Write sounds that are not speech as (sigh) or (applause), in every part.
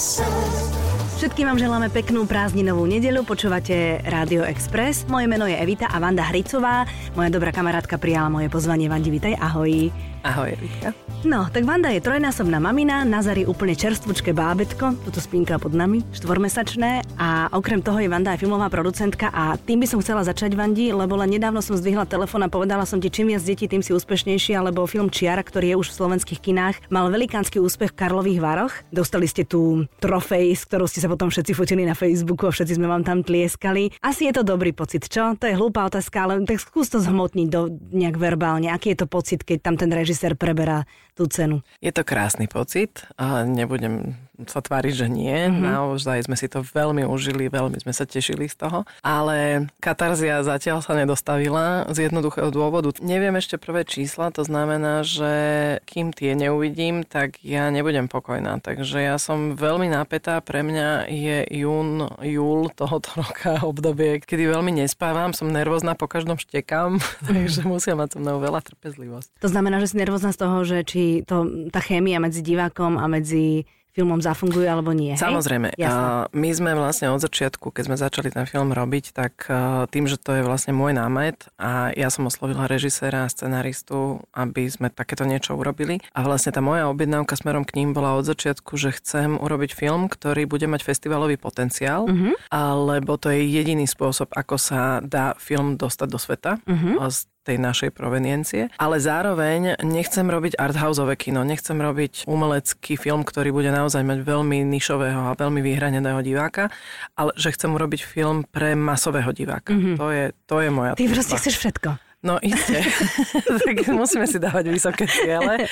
So. Všetkým vám želáme peknú prázdninovú nedeľu, počúvate Rádio Express. Moje meno je Evita a Vanda Hricová. Moja dobrá kamarátka prijala moje pozvanie. Vandi, vitaj, ahoj. Ahoj, Evitka. No, tak Vanda je trojnásobná mamina, Nazar je úplne čerstvúčke bábetko, toto spínka pod nami, štvormesačné a okrem toho je Vanda aj filmová producentka a tým by som chcela začať, Vandi, lebo len nedávno som zdvihla telefón a povedala som ti, čím viac detí, tým si úspešnejší, alebo film Čiara, ktorý je už v slovenských kinách, mal velikánsky úspech v Karlových Varoch. Dostali ste tú trofej, s ktorou ste sa potom všetci fotili na Facebooku a všetci sme vám tam tlieskali. Asi je to dobrý pocit, čo? To je hlúpa otázka, ale tak skús to zhmotniť do nejak verbálne. Aký je to pocit, keď tam ten režisér preberá tú cenu? Je to krásny pocit. A nebudem sa tváriť, že nie. Mm-hmm. Naozaj sme si to veľmi užili, veľmi sme sa tešili z toho. Ale katarzia zatiaľ sa nedostavila z jednoduchého dôvodu. Neviem ešte prvé čísla, to znamená, že kým tie neuvidím, tak ja nebudem pokojná. Takže ja som veľmi napätá. Pre mňa je jún, júl tohoto roka (laughs) obdobie, kedy veľmi nespávam, som nervózna, po každom štekám, (laughs) takže musia mať so mnou veľa trpezlivosť. To znamená, že si nervózna z toho, že či to, tá chémia medzi divákom a medzi filmom zafunguje alebo nie. Hej? Samozrejme. Jasne. My sme vlastne od začiatku, keď sme začali ten film robiť, tak tým, že to je vlastne môj námet a ja som oslovila režiséra a scenaristu, aby sme takéto niečo urobili. A vlastne tá moja objednávka smerom k ním bola od začiatku, že chcem urobiť film, ktorý bude mať festivalový potenciál, uh-huh. lebo to je jediný spôsob, ako sa dá film dostať do sveta. Uh-huh tej našej proveniencie. Ale zároveň nechcem robiť arthouseové kino, nechcem robiť umelecký film, ktorý bude naozaj mať veľmi nišového a veľmi vyhraneného diváka, ale že chcem urobiť film pre masového diváka. Mm-hmm. To, je, to je moja Ty proste chceš všetko. No iste. (laughs) tak musíme si dávať vysoké ciele.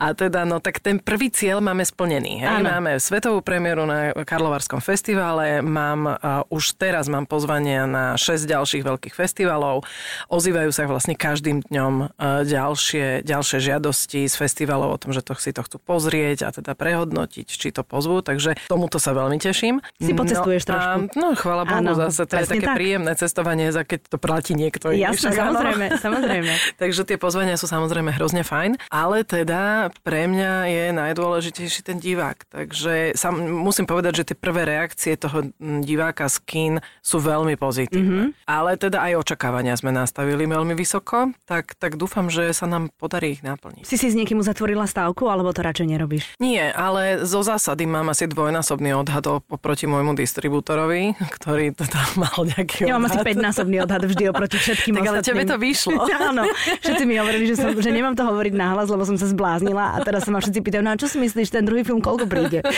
A teda, no tak ten prvý cieľ máme splnený. Hej? Máme svetovú premiéru na Karlovarskom festivale, mám, uh, už teraz mám pozvania na 6 ďalších veľkých festivalov. Ozývajú sa vlastne každým dňom uh, ďalšie, ďalšie žiadosti z festivalov o tom, že to si to chcú pozrieť a teda prehodnotiť, či to pozvú. Takže tomuto sa veľmi teším. Si pocestuješ no, trošku. A, no, chvála Bohu, zase to je také tak. príjemné cestovanie, za keď to platí niekto. Jasne, samozrejme (laughs) samozrejme. Takže tie pozvania sú samozrejme hrozne fajn, ale teda pre mňa je najdôležitejší ten divák. Takže sam, musím povedať, že tie prvé reakcie toho diváka z kín sú veľmi pozitívne. Mm-hmm. Ale teda aj očakávania sme nastavili veľmi vysoko, tak, tak dúfam, že sa nám podarí ich naplniť. Si si s niekým uzatvorila stávku, alebo to radšej nerobíš? Nie, ale zo zásady mám asi dvojnásobný odhad oproti môjmu distribútorovi, ktorý teda (laughs) mal nejaký Ja mám asi 5-násobný odhad vždy oproti všetkým (laughs) tak, ale tebe to vyšlo. (laughs) Áno, všetci mi hovorili, že, som, že nemám to hovoriť nahlas, lebo som sa zbláznila a teraz sa ma všetci pýtajú, no a čo si myslíš, ten druhý film koľko príde? (laughs)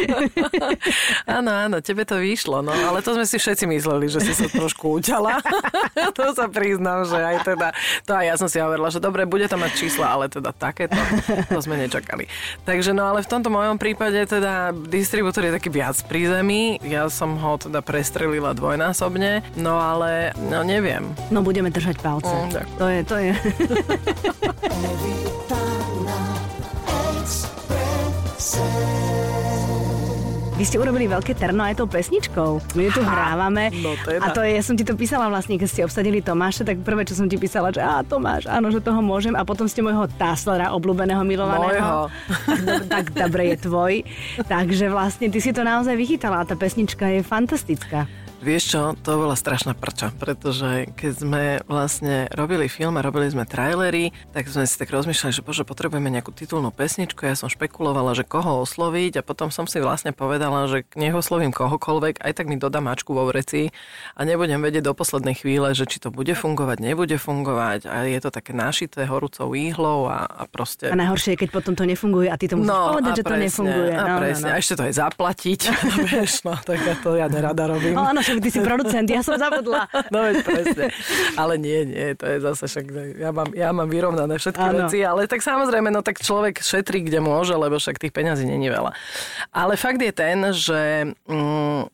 Áno, áno, tebe to vyšlo, no ale to sme si všetci mysleli, že si sa trošku uťala. (laughs) to sa priznám, že aj teda, to aj ja som si hovorila, že dobre, bude to mať čísla, ale teda takéto, to sme nečakali. Takže no ale v tomto mojom prípade teda distribútor je taký viac pri zemi, ja som ho teda prestrelila dvojnásobne, no ale no neviem. No budeme držať palce. Mm, to je, to je. (laughs) Vy ste urobili veľké terno aj tou pesničkou. My ju tu hrávame. No teda. A to je, ja som ti to písala vlastne, keď ste obsadili Tomáša, tak prvé, čo som ti písala, že á, Tomáš, áno, že toho môžem. A potom ste môjho Taslera, obľúbeného, milovaného. Mojho. tak, tak dobre je tvoj. Takže vlastne ty si to naozaj vychytala a tá pesnička je fantastická. Vieš čo, to bola strašná prča, pretože keď sme vlastne robili film a robili sme trailery, tak sme si tak rozmýšľali, že bože, potrebujeme nejakú titulnú pesničku, ja som špekulovala, že koho osloviť a potom som si vlastne povedala, že nech oslovím kohokoľvek, aj tak mi dodá mačku vo vreci a nebudem vedieť do poslednej chvíle, že či to bude fungovať, nebude fungovať a je to také našité horúcou íhlou a, a proste... A najhoršie je, keď potom to nefunguje a ty to musíš no, povedať, že presne, to nefunguje. A no, presne, no, no. a ešte to aj zaplatiť, (laughs) (laughs) vieš, no, tak ja to ja nerada robím. No, áno, ty si producent, ja som zabudla. No veď presne. Ale nie, nie, to je zase však, ja mám, ja mám vyrovnané všetky ano. veci, ale tak samozrejme, no tak človek šetrí, kde môže, lebo však tých peňazí není veľa. Ale fakt je ten, že... Mm,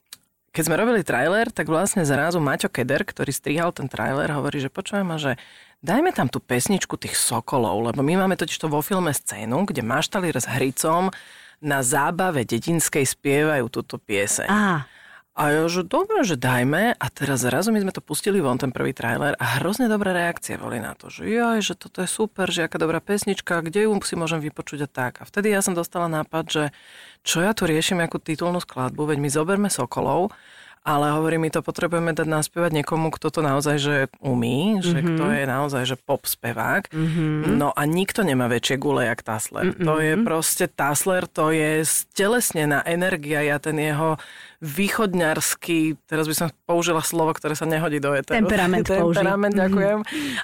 keď sme robili trailer, tak vlastne zrazu Maťo Keder, ktorý strihal ten trailer, hovorí, že počujem ma, že dajme tam tú pesničku tých sokolov, lebo my máme totiž to vo filme scénu, kde maštalír s hricom na zábave dedinskej spievajú túto pieseň. Aha. A ja, že dobre, že dajme. A teraz zrazu my sme to pustili von, ten prvý trailer a hrozne dobré reakcie boli na to, že jaj, že toto je super, že aká dobrá pesnička, kde ju si môžem vypočuť a tak. A vtedy ja som dostala nápad, že čo ja tu riešim, akú titulnú skladbu, veď my zoberme Sokolov ale hovorí mi to potrebujeme dať naspievať niekomu, kto to naozaj že umí, že mm-hmm. kto je naozaj že pop spevák. Mm-hmm. No a nikto nemá väčšie gule jak Tasler. Mm-hmm. To je proste Tasler, to je stelesnená energia, ja ten jeho východňarský, teraz by som použila slovo, ktoré sa nehodí do eteru. Temperament (laughs) Temperament, mm-hmm. ďakujem.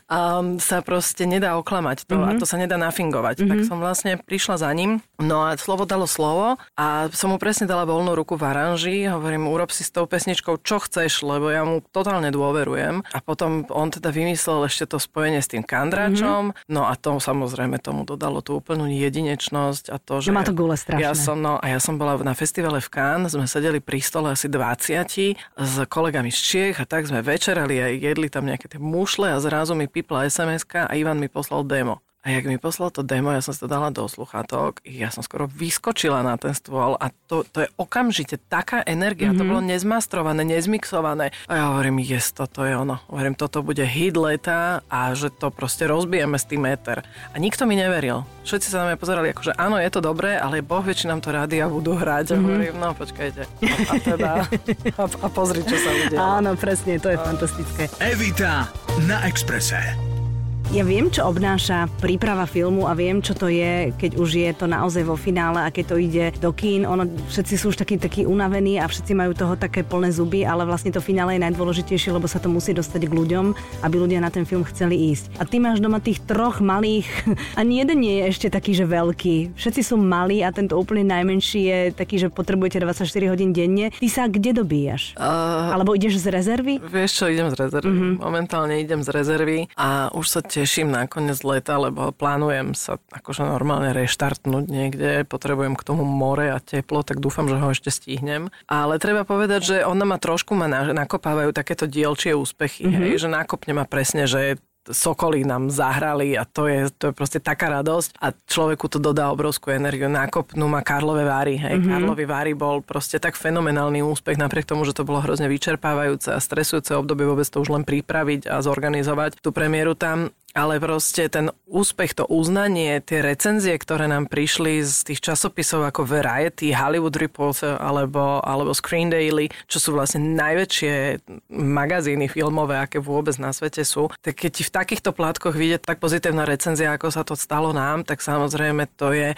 Um, sa proste nedá oklamať to mm-hmm. a mhm. to sa nedá nafingovať. Mm-hmm. Tak som vlastne prišla za ním, no a slovo dalo slovo a som mu presne dala voľnú ruku v aranži, hovorím, urob si s tou pesničkou čo chceš, lebo ja mu totálne dôverujem. A potom on teda vymyslel ešte to spojenie s tým kandračom, mm-hmm. no a to samozrejme tomu dodalo tú úplnú jedinečnosť a to, že... No má to gule strašné. Ja som, no, a ja som bola na festivale v Cannes, sme sedeli pri stole asi 20 s kolegami z Čiech a tak sme večerali a jedli tam nejaké tie mušle a zrazu mi pipla sms a Ivan mi poslal demo. A jak mi poslal to demo, ja som si to dala do sluchátok, ja som skoro vyskočila na ten stôl a to, to je okamžite taká energia, mm-hmm. to mhm. bolo nezmastrované, nezmixované. A ja hovorím, yes, toto je ono. Hovorím, toto bude hit leta a že to proste rozbijeme s tým éter. A nikto mi neveril. Všetci sa na mňa pozerali, akože áno, je to dobré, ale boh vie, či nám to rádia budú hrať. Mm-hmm. A hovorím, no počkajte. A, a teda, a, a pozri, čo sa udialo. Áno, presne, to je a... fantastické. Evita na Exprese. Ja viem, čo obnáša príprava filmu a viem, čo to je, keď už je to naozaj vo finále a keď to ide do kín. Ono, všetci sú už takí, takí unavení a všetci majú toho také plné zuby, ale vlastne to finále je najdôležitejšie, lebo sa to musí dostať k ľuďom, aby ľudia na ten film chceli ísť. A ty máš doma tých troch malých, (laughs) ani jeden nie je ešte taký, že veľký. Všetci sú malí a tento úplne najmenší je taký, že potrebujete 24 hodín denne. Ty sa kde dobíjaš? Uh, Alebo ideš z rezervy? Vieš čo, idem z rezervy. Uh-huh. Momentálne idem z rezervy a už sa teším na koniec leta, lebo plánujem sa akože normálne reštartnúť niekde, potrebujem k tomu more a teplo, tak dúfam, že ho ešte stihnem. Ale treba povedať, že ona ma trošku ma nakopávajú takéto dielčie úspechy, mm-hmm. hej, že nakopne ma presne, že Sokoly nám zahrali a to je, to je proste taká radosť a človeku to dodá obrovskú energiu. Nákopnú ma Karlové Váry. Hej. Mm-hmm. Karlovy Váry bol proste tak fenomenálny úspech, napriek tomu, že to bolo hrozne vyčerpávajúce a stresujúce obdobie vôbec to už len pripraviť a zorganizovať tú premiéru tam ale proste ten úspech, to uznanie, tie recenzie, ktoré nám prišli z tých časopisov ako Variety, Hollywood Reporter alebo, alebo Screen Daily, čo sú vlastne najväčšie magazíny filmové, aké vôbec na svete sú, tak keď ti v takýchto plátkoch vidieť tak pozitívna recenzia, ako sa to stalo nám, tak samozrejme to je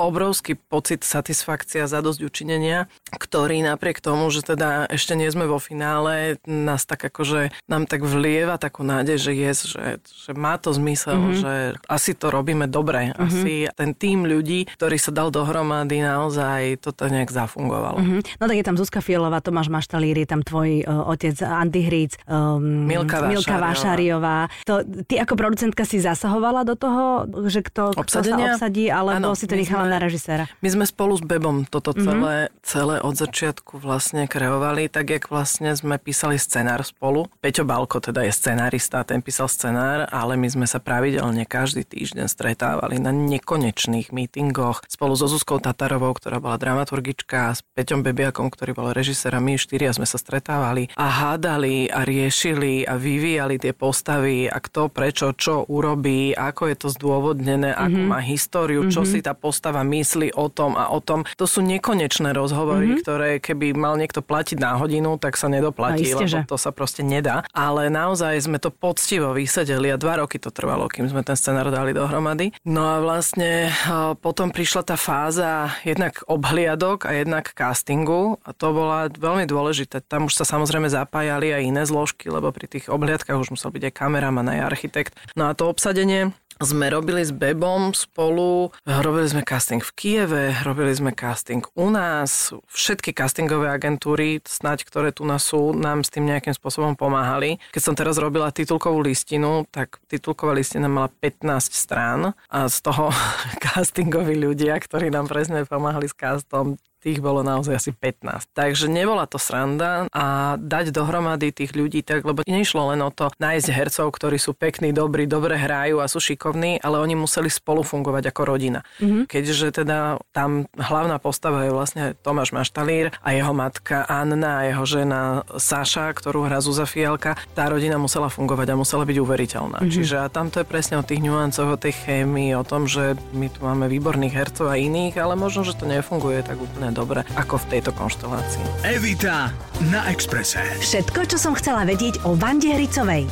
obrovský pocit satisfakcia, zadosť učinenia, ktorý napriek tomu, že teda ešte nie sme vo finále, nás tak akože, nám tak vlieva takú nádej, že je, že, že má to zmysel, mm-hmm. že asi to robíme dobre. Mm-hmm. Asi ten tým ľudí, ktorý sa dal dohromady, naozaj toto nejak zafungovalo. Mm-hmm. No tak je tam Zuzka Fielová, Tomáš Maštalír, je tam tvoj uh, otec Andy Hric, um, Milka, Milka Vášariová. To, ty ako producentka si zasahovala do toho, že kto, kto sa obsadí, alebo ano, si to nechala na režiséra? My sme spolu s Bebom toto mhm. celé, mm-hmm. celé od začiatku vlastne kreovali, tak jak vlastne sme písali scenár spolu. Peťo Balko teda je scenárista, ten písal scenár, ale my sme sa pravidelne každý týždeň stretávali na nekonečných mítingoch spolu so Zuzkou Tatarovou, ktorá bola dramaturgička, s Peťom Bebiakom, ktorý bol režisér a my štyria sme sa stretávali a hádali a riešili a vyvíjali tie postavy a kto prečo čo urobí, ako je to zdôvodnené, mm-hmm. akú má históriu, čo mm-hmm. si tá postava a myslí o tom a o tom. To sú nekonečné rozhovory, mm-hmm. ktoré keby mal niekto platiť na hodinu, tak sa nedoplatí, no, lebo že. to sa proste nedá. Ale naozaj sme to poctivo vysedeli a dva roky to trvalo, kým sme ten scenár dali dohromady. No a vlastne potom prišla tá fáza jednak obhliadok a jednak castingu a to bola veľmi dôležité. Tam už sa samozrejme zapájali aj iné zložky, lebo pri tých obhliadkach už musel byť aj kameraman, aj architekt. No a to obsadenie sme robili s Bebom spolu, robili sme casting v Kieve, robili sme casting u nás, všetky castingové agentúry, snať, ktoré tu nás sú, nám s tým nejakým spôsobom pomáhali. Keď som teraz robila titulkovú listinu, tak titulková listina mala 15 strán a z toho (laughs) castingoví ľudia, ktorí nám presne pomáhali s castom, tých bolo naozaj asi 15. Takže nebola to sranda a dať dohromady tých ľudí tak, lebo nešlo len o to nájsť hercov, ktorí sú pekní, dobrí, dobre hrajú a sú šikovní, ale oni museli spolu fungovať ako rodina. Mm-hmm. Keďže teda tam hlavná postava je vlastne Tomáš Maštalír a jeho matka Anna a jeho žena Saša, ktorú hrá Zuza Fialka, tá rodina musela fungovať a musela byť uveriteľná. Mm-hmm. Čiže a tam to je presne o tých nuancoch, o tej chémii, o tom, že my tu máme výborných hercov a iných, ale možno, že to nefunguje tak úplne dobre ako v tejto konštelácii. Evita na Exprese. Všetko, čo som chcela vedieť o Vande Hricovej.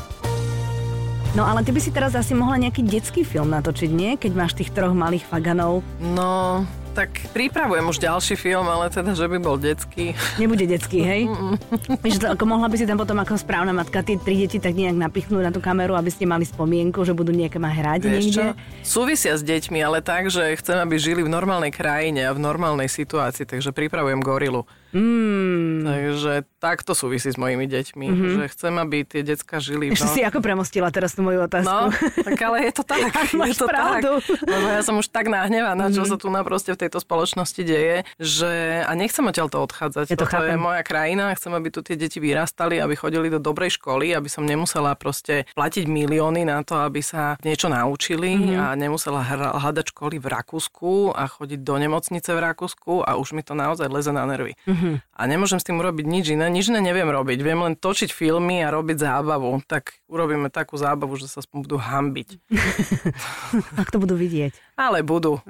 No ale ty by si teraz asi mohla nejaký detský film natočiť, nie? Keď máš tých troch malých faganov. No, tak pripravujem už ďalší film, ale teda, že by bol detský. Nebude detský, hej? Víš, ako mohla by si tam potom ako správna matka tie tri deti tak nejak napichnúť na tú kameru, aby ste mali spomienku, že budú nejaké ma hrať Vieš niekde? Čo? Súvisia s deťmi, ale tak, že chcem, aby žili v normálnej krajine a v normálnej situácii, takže pripravujem gorilu. Mm. Takže tak to súvisí s mojimi deťmi, mm-hmm. že chcem, aby tie decka žili. Ešte no. si ako premostila teraz tú moju otázku. No, tak ale je to tak. Máš (laughs) je to pravdu. tak. Lebo ja som už tak nahnevaná, mm-hmm. čo mhm. sa tu na proste v tejto spoločnosti deje, že a nechcem odtiaľ to odchádzať. Ja to Toto je moja krajina, chcem, aby tu tie deti vyrastali, aby chodili do dobrej školy, aby som nemusela proste platiť milióny na to, aby sa niečo naučili mm-hmm. a nemusela hľadať školy v Rakúsku a chodiť do nemocnice v Rakúsku a už mi to naozaj leze na nervy. Mm-hmm. A nemôžem s tým urobiť nič iné, nič iné neviem robiť. Viem len točiť filmy a robiť zábavu. Tak urobíme takú zábavu, že sa aspoň budú hambiť. (laughs) Ak to budú vidieť. Ale budú.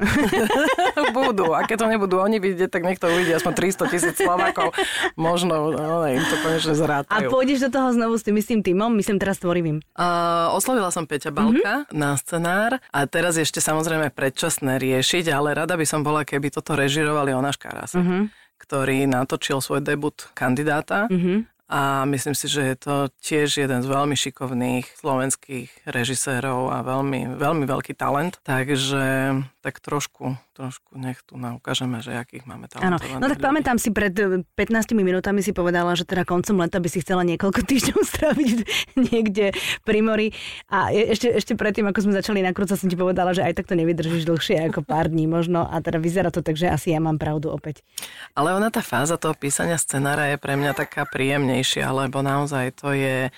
(laughs) budú. A keď to nebudú oni vidieť, tak niekto uvidí aspoň 300 tisíc Slovákov. Možno no, im to konečne zrátajú. A pôjdeš do toho znovu s tým istým týmom? Myslím teraz tvorivým. Uh, oslovila som Peťa Balka mm-hmm. na scenár a teraz ešte samozrejme predčasné riešiť, ale rada by som bola, keby toto režirovali Onáš Karasa. Mm-hmm ktorý natočil svoj debut kandidáta mm-hmm. A myslím si, že je to tiež jeden z veľmi šikovných slovenských režisérov a veľmi, veľmi veľký talent. Takže tak trošku, trošku nech tu naukážeme, že akých máme talentovaných No tak ľudí. pamätám si, pred 15 minútami si povedala, že teda koncom leta by si chcela niekoľko týždňov (laughs) stráviť niekde pri mori. A ešte, ešte predtým, ako sme začali nakrúcať, som ti povedala, že aj tak to nevydržíš dlhšie ako pár dní možno. A teda vyzerá to tak, že asi ja mám pravdu opäť. Ale ona tá fáza toho písania scenára je pre mňa taká príjemne silnejšie, lebo naozaj to je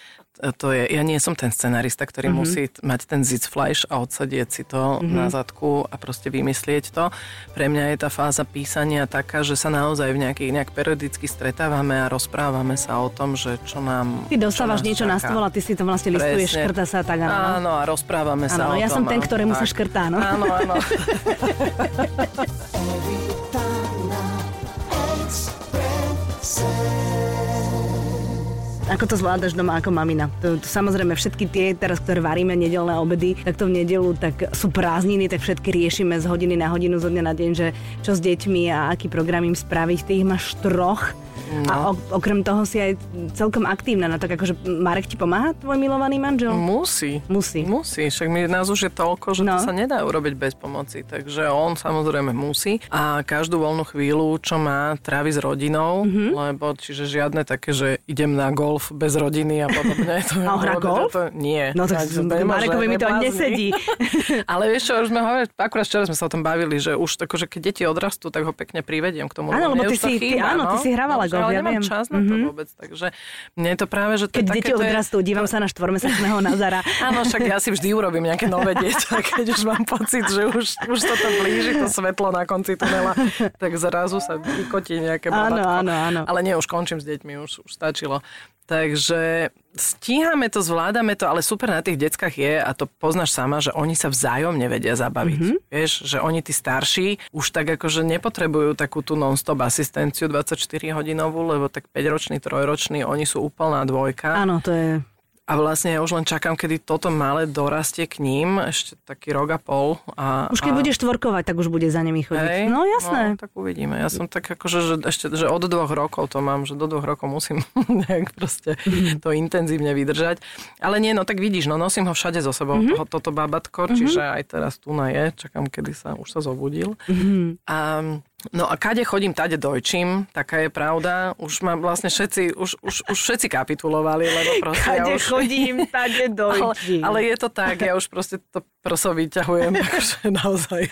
to je, ja nie som ten scenarista, ktorý mm-hmm. musí mať ten flash a odsadieť si to mm-hmm. na zadku a proste vymyslieť to. Pre mňa je tá fáza písania taká, že sa naozaj v nejakých, nejak periodicky stretávame a rozprávame sa o tom, že čo nám Ty dostávaš niečo čaká. na stôl a ty si to vlastne listuješ, Presne. škrta sa tak. Áno, áno a rozprávame áno, sa ja o tom. ja som ten, ktorému sa škrtá, no. Áno, áno. (laughs) Ako to zvládaš doma ako mamina? To, to, samozrejme všetky tie teraz, ktoré varíme nedelné obedy, tak to v nedelu tak sú prázdniny, tak všetky riešime z hodiny na hodinu, zo dňa na deň, že čo s deťmi a aký program im spraviť. Ty ich máš troch No. A okrem toho si aj celkom aktívna. No tak akože Marek ti pomáha, tvoj milovaný manžel? Musí. Musí. Musí, však mi nás už je toľko, že no. to sa nedá urobiť bez pomoci. Takže on samozrejme musí. A každú voľnú chvíľu, čo má, trávi s rodinou, mm-hmm. lebo čiže žiadne také, že idem na golf bez rodiny a podobne. To a hra golf? To, nie. No tak Marekovi mi to nesedí. (laughs) Ale vieš čo, už sme hovorili, akurát včera sme sa o tom bavili, že už že keď deti odrastú, tak ho pekne privediem k tomu. Áno, lebo ty si, chýba, ty, áno, no? ty si hrávala golf ale ja nemám viem. čas na to mm-hmm. vôbec, takže mne je to práve, že... To keď deti odrastú, dívam sa na štvormesačného (laughs) Nazara. Áno, však ja si vždy urobím nejaké nové dieťa, (laughs) keď už mám pocit, že už, už to blíži, to svetlo na konci tunela, tak zrazu sa vykotí nejaké. Áno, áno, áno. Ale nie, už končím s deťmi, už, už stačilo. Takže stíhame to, zvládame to, ale super na tých deckách je, a to poznáš sama, že oni sa vzájomne vedia zabaviť. Mm-hmm. Vieš, že oni tí starší už tak akože nepotrebujú takú tú non-stop asistenciu 24 hodinovú, lebo tak 5-ročný, 3-ročný, oni sú úplná dvojka. Áno, to je a vlastne ja už len čakám, kedy toto malé dorastie k ním, ešte taký rok a pol. A, už keď a... budeš tvorkovať, tak už bude za nimi chodiť. Hej, no jasné. No, tak uvidíme. Ja som tak akože, že ešte, že od dvoch rokov to mám, že do dvoch rokov musím (laughs) nejak proste mm-hmm. to intenzívne vydržať. Ale nie, no tak vidíš, no nosím ho všade so sebou, mm-hmm. toho, toto babatko, mm-hmm. čiže aj teraz tu na je, čakám, kedy sa už sa zobudil. Mm-hmm. A No a kade chodím, tade dojčím, taká je pravda. Už ma vlastne všetci, už, už, už všetci kapitulovali, lebo proste Kade ja už... chodím, tade (laughs) Ale, dojčím. ale je to tak, ja už proste to prso vyťahujem, (laughs) akože naozaj.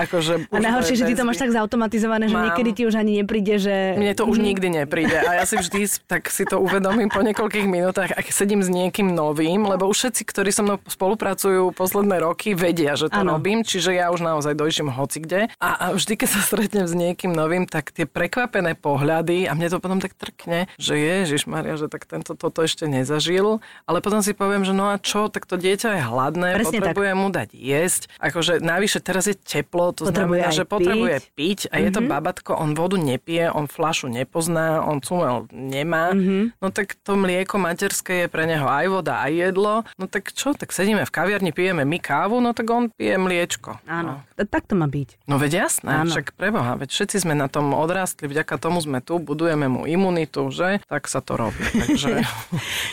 Akože A najhoršie, že ty to máš tak zautomatizované, že Mám. niekedy ti už ani nepríde, že... Mne to už nikdy nepríde a ja si vždy tak si to uvedomím po niekoľkých minútach, ak sedím s niekým novým, lebo už všetci, ktorí so mnou spolupracujú posledné roky, vedia, že to Áno. robím, čiže ja už naozaj dojším hoci kde. A, a vždy, keď sa stretnem s niekým novým, tak tie prekvapené pohľady a mne to potom tak trkne, že Ježiš Maria, že tak tento toto ešte nezažil, ale potom si poviem, že no a čo, tak to dieťa je hladné, Presne tak. potrebuje mu dať jesť. Akože navyše teraz je teplo, to Potrebuje znamená, že potrebuje piť. piť a je to babatko, on vodu nepije, on flašu nepozná, on cumel nemá, no tak to mlieko materské je pre neho aj voda, aj jedlo, no tak čo, tak sedíme v kaviarni, pijeme my kávu, no tak on pije mliečko. Áno, t- tak to má byť. No veď jasné, Áno. však preboha, veď všetci sme na tom odrastli, vďaka tomu sme tu, budujeme mu imunitu, že? Tak sa to robí. (laughs) Takže,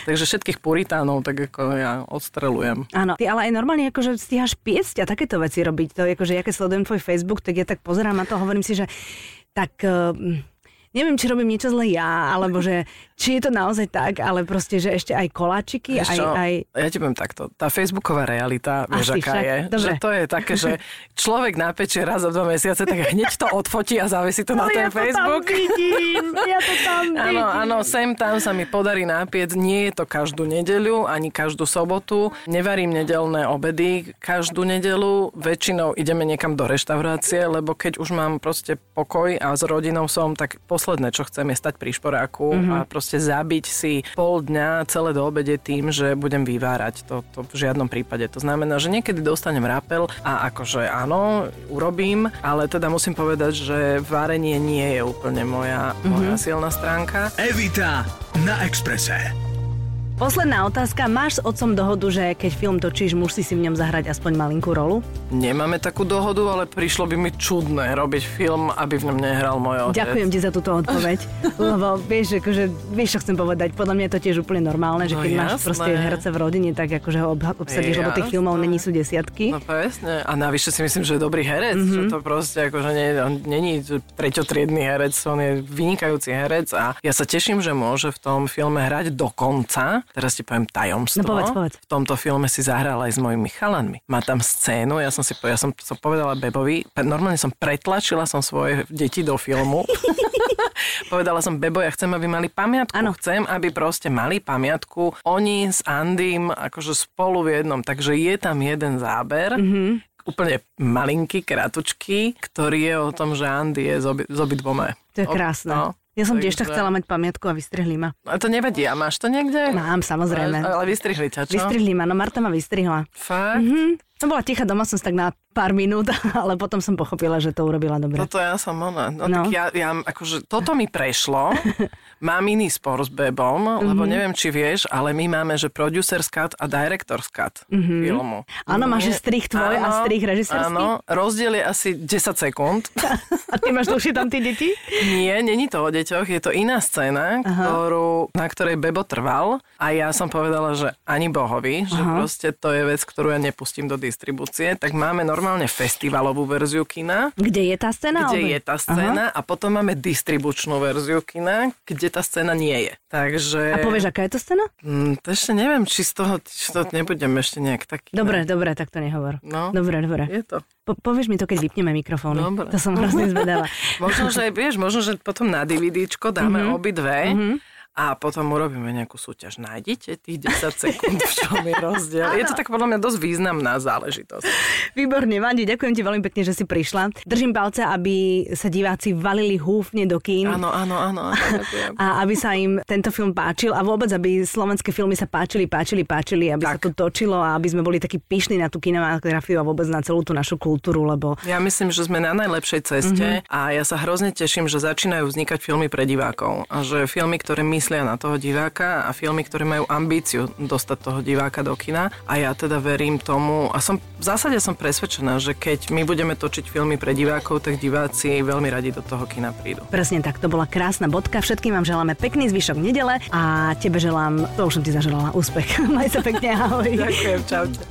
takže všetkých puritánov tak ako ja odstrelujem. Áno, ty ale aj normálne akože stíhaš piecť a takéto veci robiť. To je akože, ja keď sledujem tvoj Facebook, tak ja tak pozerám na to a hovorím si, že tak... Uh, neviem, či robím niečo zle ja, alebo že či je to naozaj tak, ale proste, že ešte aj koláčiky, aj, aj... Ja ti poviem takto, tá facebooková realita, vieš, aká však, je, dobre. že to je také, že človek napečie raz za dva mesiace, tak hneď to odfotí a zavesí to na Ale ten ja to Facebook. tam vidím, ja to tam (laughs) vidím. Áno, áno, sem tam sa mi podarí nápiec. Nie je to každú nedeľu, ani každú sobotu. Nevarím nedelné obedy každú nedelu. Väčšinou ideme niekam do reštaurácie, lebo keď už mám proste pokoj a s rodinou som, tak posledné, čo chcem, je stať pri šporáku mm-hmm. a proste zabiť si pol dňa celé do obede tým, že budem vyvárať. To, to v žiadnom prípade. To znamená, že niekedy dostanem rapel a akože áno, urobím, ale teda musím povedať, že varenie nie je úplne moja, mm-hmm. moja silná stránka. Evita na Exprese. Posledná otázka. Máš s otcom dohodu, že keď film točíš, musí si v ňom zahrať aspoň malinkú rolu? Nemáme takú dohodu, ale prišlo by mi čudné robiť film, aby v ňom nehral môj otec. Ďakujem ti za túto odpoveď, (laughs) lebo vieš, akože, vieš, čo chcem povedať, podľa mňa je to tiež úplne normálne, že No keď máš jasné. proste herce v rodine, tak akože ho ob- obsadíš, lebo tých filmov není sú desiatky. No presne. A navyše si myslím, že je dobrý herec. Mhm. Mm-hmm. Že to proste akože nie, on není treťotriedný herec, on je vynikajúci herec a ja sa teším, že môže v tom filme hrať do konca. Teraz ti poviem tajomstvo. No povedz, povedz. V tomto filme si zahral aj s mojimi chalanmi. Má tam scénu, ja som si ja som, som povedala Bebovi, normálne som pretlačila som svoje deti do filmu. (laughs) Povedala som, Bebo, ja chcem, aby mali pamiatku. Áno. Chcem, aby proste mali pamiatku. Oni s Andym akože spolu v jednom. Takže je tam jeden záber. Mhm. Mm-hmm. Úplne malinký, kratučký, ktorý je o tom, že Andy je s, obi, s obidvoma. To je krásne. no, Ja som tiež tak chcela mať pamiatku a vystrihli ma. A to nevadí, a máš to niekde? Mám, samozrejme. Ale, ale vystrihli ťa, čo? Vystrihli ma, no Marta ma vystrihla. Fakt? Hm, som bola tichá doma, som tak na pár minút, (laughs) ale potom som pochopila, že to urobila dobre. Toto ja som ona. No, No. no. tak ja, ja, akože, toto mi prešlo. (laughs) Mám iný spor s Bebom, Mhm. lebo neviem, či vieš, ale my máme, že producer's cut a director's cut filmu. Mhm. Áno, máš, že strih tvoj a strih režisérsky? Áno, rozdiel je asi 10 sekúnd. (laughs) A ty máš dlhšie tam tie deti? Nie, není to o deťoch, je to iná scéna, ktorú, na ktorej Bebo trval a ja som povedala, že ani bohovi, že Aha. proste to je vec, ktorú ja nepustím do distribúcie, tak máme normálne festivalovú verziu kina, Kde je tá scéna? kde alebo- je tá scéna a potom máme distribučnú verziu kina, kde tá scéna nie je. Takže... A povieš, aká je to scéna? Mm, to ešte neviem, či z toho, či to nebudem ešte nejak taký... Dobre, dobre, tak to nehovor. No. Dobre, dobre. Je to. Po, povieš mi to, keď vypneme mikrofóny. Dobre. To som hrozne zvedala. (laughs) Možno, že vieš, možno, že potom na DVDčko dáme mm-hmm. obidve a potom urobíme nejakú súťaž. Nájdete tých 10 sekúnd, v čom je rozdiel. Je to tak podľa mňa dosť významná záležitosť. Výborne, Vandi, ďakujem ti veľmi pekne, že si prišla. Držím palce, aby sa diváci valili húfne do kín. Áno, áno, áno. (laughs) ďakujem. A aby sa im tento film páčil a vôbec, aby slovenské filmy sa páčili, páčili, páčili, aby tak. sa to točilo a aby sme boli takí pyšní na tú kinematografiu a vôbec na celú tú našu kultúru, lebo Ja myslím, že sme na najlepšej ceste mm-hmm. a ja sa hrozne teším, že začínajú vznikať filmy pre divákov a že filmy, ktoré myslia na toho diváka a filmy, ktoré majú ambíciu dostať toho diváka do kina. A ja teda verím tomu a som v zásade som presvedčená, že keď my budeme točiť filmy pre divákov, tak diváci veľmi radi do toho kina prídu. Presne tak, to bola krásna bodka. Všetkým vám želáme pekný zvyšok nedele a tebe želám, to už som ti zaželala, úspech. (laughs) Maj sa pekne, ahoj. Ďakujem, čaute.